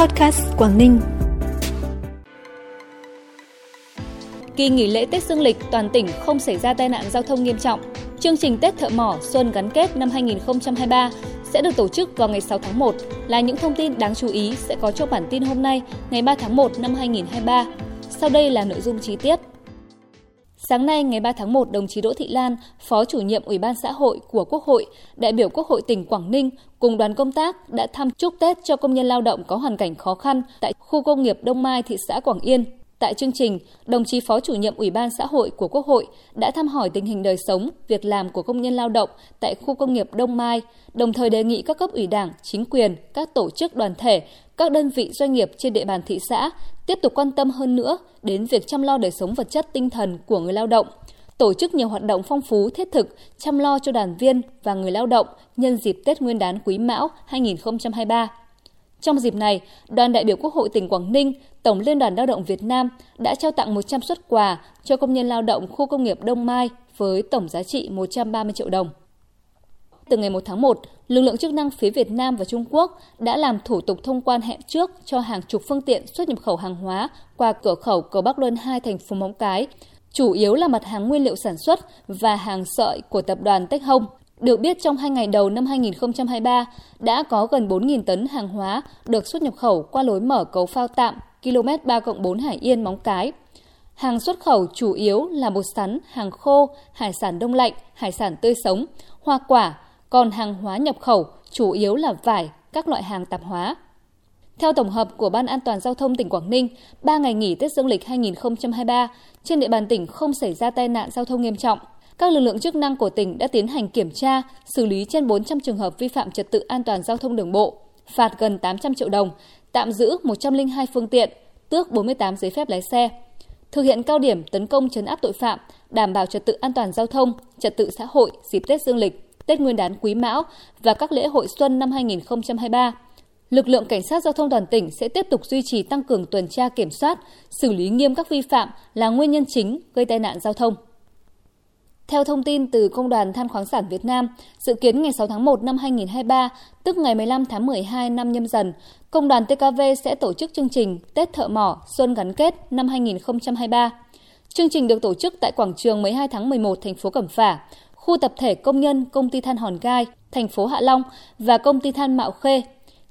Podcast Quảng Ninh. Kỳ nghỉ lễ Tết Dương lịch toàn tỉnh không xảy ra tai nạn giao thông nghiêm trọng. Chương trình Tết Thợ Mỏ Xuân gắn kết năm 2023 sẽ được tổ chức vào ngày 6 tháng 1 là những thông tin đáng chú ý sẽ có trong bản tin hôm nay, ngày 3 tháng 1 năm 2023. Sau đây là nội dung chi tiết. Sáng nay ngày 3 tháng 1, đồng chí Đỗ Thị Lan, Phó chủ nhiệm Ủy ban xã hội của Quốc hội, đại biểu Quốc hội tỉnh Quảng Ninh cùng đoàn công tác đã thăm chúc Tết cho công nhân lao động có hoàn cảnh khó khăn tại khu công nghiệp Đông Mai, thị xã Quảng Yên. Tại chương trình, đồng chí Phó chủ nhiệm Ủy ban xã hội của Quốc hội đã thăm hỏi tình hình đời sống, việc làm của công nhân lao động tại khu công nghiệp Đông Mai, đồng thời đề nghị các cấp ủy Đảng, chính quyền, các tổ chức đoàn thể, các đơn vị doanh nghiệp trên địa bàn thị xã tiếp tục quan tâm hơn nữa đến việc chăm lo đời sống vật chất tinh thần của người lao động, tổ chức nhiều hoạt động phong phú thiết thực chăm lo cho đoàn viên và người lao động nhân dịp Tết Nguyên đán Quý Mão 2023. Trong dịp này, đoàn đại biểu Quốc hội tỉnh Quảng Ninh, Tổng Liên đoàn Lao động Việt Nam đã trao tặng 100 xuất quà cho công nhân lao động khu công nghiệp Đông Mai với tổng giá trị 130 triệu đồng. Từ ngày 1 tháng 1, lực lượng chức năng phía Việt Nam và Trung Quốc đã làm thủ tục thông quan hẹn trước cho hàng chục phương tiện xuất nhập khẩu hàng hóa qua cửa khẩu cầu Bắc Luân 2 thành phố Móng Cái, chủ yếu là mặt hàng nguyên liệu sản xuất và hàng sợi của tập đoàn Tech Home. Được biết trong hai ngày đầu năm 2023 đã có gần 4.000 tấn hàng hóa được xuất nhập khẩu qua lối mở cầu phao tạm km 3 4 Hải Yên Móng Cái. Hàng xuất khẩu chủ yếu là bột sắn, hàng khô, hải sản đông lạnh, hải sản tươi sống, hoa quả, còn hàng hóa nhập khẩu chủ yếu là vải, các loại hàng tạp hóa. Theo tổng hợp của Ban An toàn Giao thông tỉnh Quảng Ninh, 3 ngày nghỉ Tết Dương lịch 2023, trên địa bàn tỉnh không xảy ra tai nạn giao thông nghiêm trọng. Các lực lượng chức năng của tỉnh đã tiến hành kiểm tra, xử lý trên 400 trường hợp vi phạm trật tự an toàn giao thông đường bộ, phạt gần 800 triệu đồng, tạm giữ 102 phương tiện, tước 48 giấy phép lái xe. Thực hiện cao điểm tấn công chấn áp tội phạm, đảm bảo trật tự an toàn giao thông, trật tự xã hội dịp Tết Dương lịch Tết Nguyên đán Quý Mão và các lễ hội xuân năm 2023. Lực lượng cảnh sát giao thông toàn tỉnh sẽ tiếp tục duy trì tăng cường tuần tra kiểm soát, xử lý nghiêm các vi phạm là nguyên nhân chính gây tai nạn giao thông. Theo thông tin từ Công đoàn Than khoáng sản Việt Nam, dự kiến ngày 6 tháng 1 năm 2023, tức ngày 15 tháng 12 năm nhâm dần, Công đoàn TKV sẽ tổ chức chương trình Tết Thợ Mỏ Xuân Gắn Kết năm 2023. Chương trình được tổ chức tại quảng trường 12 tháng 11 thành phố Cẩm Phả, khu tập thể công nhân công ty than Hòn Gai, thành phố Hạ Long và công ty than Mạo Khê.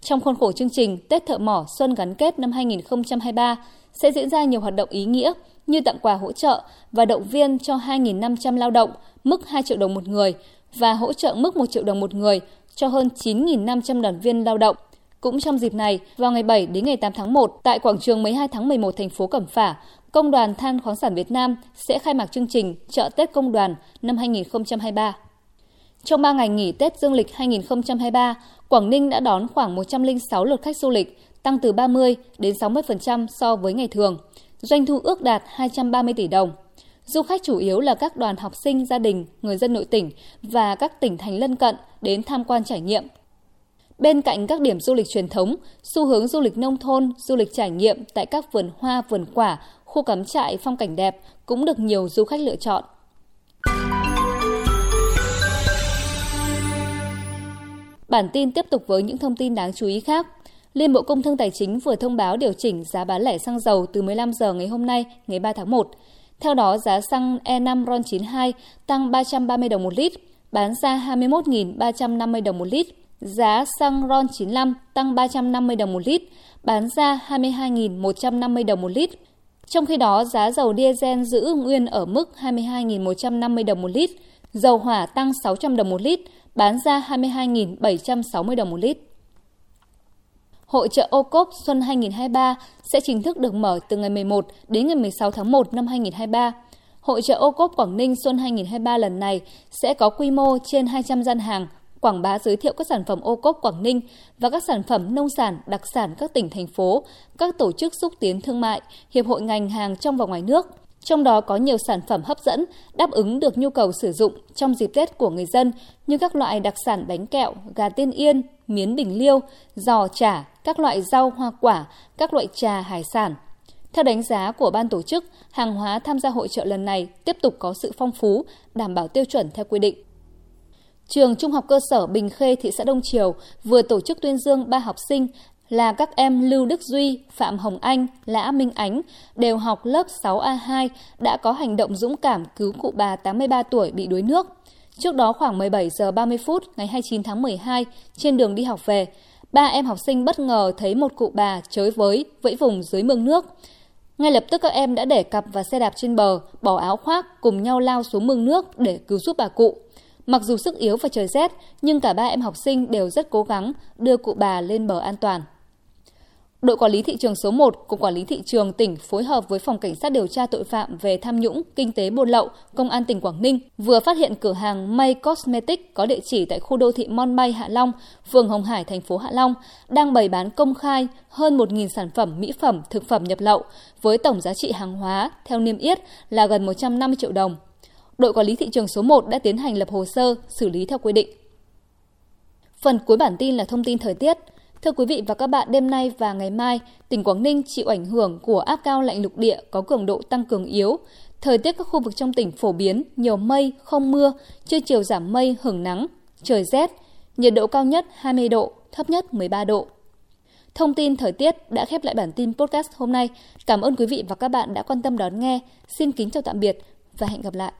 Trong khuôn khổ chương trình Tết Thợ Mỏ Xuân Gắn Kết năm 2023 sẽ diễn ra nhiều hoạt động ý nghĩa như tặng quà hỗ trợ và động viên cho 2.500 lao động mức 2 triệu đồng một người và hỗ trợ mức 1 triệu đồng một người cho hơn 9.500 đoàn viên lao động. Cũng trong dịp này, vào ngày 7 đến ngày 8 tháng 1, tại quảng trường 12 tháng 11 thành phố Cẩm Phả, Công đoàn Than khoáng sản Việt Nam sẽ khai mạc chương trình Chợ Tết Công đoàn năm 2023. Trong 3 ngày nghỉ Tết Dương lịch 2023, Quảng Ninh đã đón khoảng 106 lượt khách du lịch, tăng từ 30 đến 60% so với ngày thường. Doanh thu ước đạt 230 tỷ đồng. Du khách chủ yếu là các đoàn học sinh, gia đình, người dân nội tỉnh và các tỉnh thành lân cận đến tham quan trải nghiệm. Bên cạnh các điểm du lịch truyền thống, xu hướng du lịch nông thôn, du lịch trải nghiệm tại các vườn hoa, vườn quả, khu cắm trại phong cảnh đẹp cũng được nhiều du khách lựa chọn. Bản tin tiếp tục với những thông tin đáng chú ý khác. Liên Bộ Công Thương Tài chính vừa thông báo điều chỉnh giá bán lẻ xăng dầu từ 15 giờ ngày hôm nay, ngày 3 tháng 1. Theo đó, giá xăng E5 RON92 tăng 330 đồng một lít, bán ra 21.350 đồng một lít. Giá xăng RON95 tăng 350 đồng một lít, bán ra 22.150 đồng một lít. Trong khi đó, giá dầu diesel giữ nguyên ở mức 22.150 đồng một lít, dầu hỏa tăng 600 đồng một lít, bán ra 22.760 đồng một lít. Hội trợ ô cốp Xuân 2023 sẽ chính thức được mở từ ngày 11 đến ngày 16 tháng 1 năm 2023. Hội trợ ô cốp Quảng Ninh Xuân 2023 lần này sẽ có quy mô trên 200 gian hàng quảng bá giới thiệu các sản phẩm ô cốp Quảng Ninh và các sản phẩm nông sản, đặc sản các tỉnh, thành phố, các tổ chức xúc tiến thương mại, hiệp hội ngành hàng trong và ngoài nước. Trong đó có nhiều sản phẩm hấp dẫn, đáp ứng được nhu cầu sử dụng trong dịp Tết của người dân như các loại đặc sản bánh kẹo, gà tiên yên, miến bình liêu, giò chả, các loại rau hoa quả, các loại trà hải sản. Theo đánh giá của ban tổ chức, hàng hóa tham gia hội trợ lần này tiếp tục có sự phong phú, đảm bảo tiêu chuẩn theo quy định. Trường Trung học cơ sở Bình Khê thị xã Đông Triều vừa tổ chức tuyên dương ba học sinh là các em Lưu Đức Duy, Phạm Hồng Anh, Lã Minh Ánh đều học lớp 6A2 đã có hành động dũng cảm cứu cụ bà 83 tuổi bị đuối nước. Trước đó khoảng 17 giờ 30 phút ngày 29 tháng 12, trên đường đi học về, ba em học sinh bất ngờ thấy một cụ bà chới với, vẫy vùng dưới mương nước. Ngay lập tức các em đã để cặp và xe đạp trên bờ, bỏ áo khoác cùng nhau lao xuống mương nước để cứu giúp bà cụ. Mặc dù sức yếu và trời rét, nhưng cả ba em học sinh đều rất cố gắng đưa cụ bà lên bờ an toàn. Đội Quản lý Thị trường số 1 của Quản lý Thị trường tỉnh phối hợp với Phòng Cảnh sát điều tra tội phạm về tham nhũng, kinh tế buôn lậu, Công an tỉnh Quảng Ninh vừa phát hiện cửa hàng May Cosmetic có địa chỉ tại khu đô thị Mon May Hạ Long, phường Hồng Hải, thành phố Hạ Long, đang bày bán công khai hơn 1.000 sản phẩm mỹ phẩm, thực phẩm nhập lậu với tổng giá trị hàng hóa theo niêm yết là gần 150 triệu đồng. Đội Quản lý Thị trường số 1 đã tiến hành lập hồ sơ, xử lý theo quy định. Phần cuối bản tin là thông tin thời tiết – Thưa quý vị và các bạn, đêm nay và ngày mai, tỉnh Quảng Ninh chịu ảnh hưởng của áp cao lạnh lục địa có cường độ tăng cường yếu. Thời tiết các khu vực trong tỉnh phổ biến, nhiều mây, không mưa, trưa chiều giảm mây, hưởng nắng, trời rét, nhiệt độ cao nhất 20 độ, thấp nhất 13 độ. Thông tin thời tiết đã khép lại bản tin podcast hôm nay. Cảm ơn quý vị và các bạn đã quan tâm đón nghe. Xin kính chào tạm biệt và hẹn gặp lại.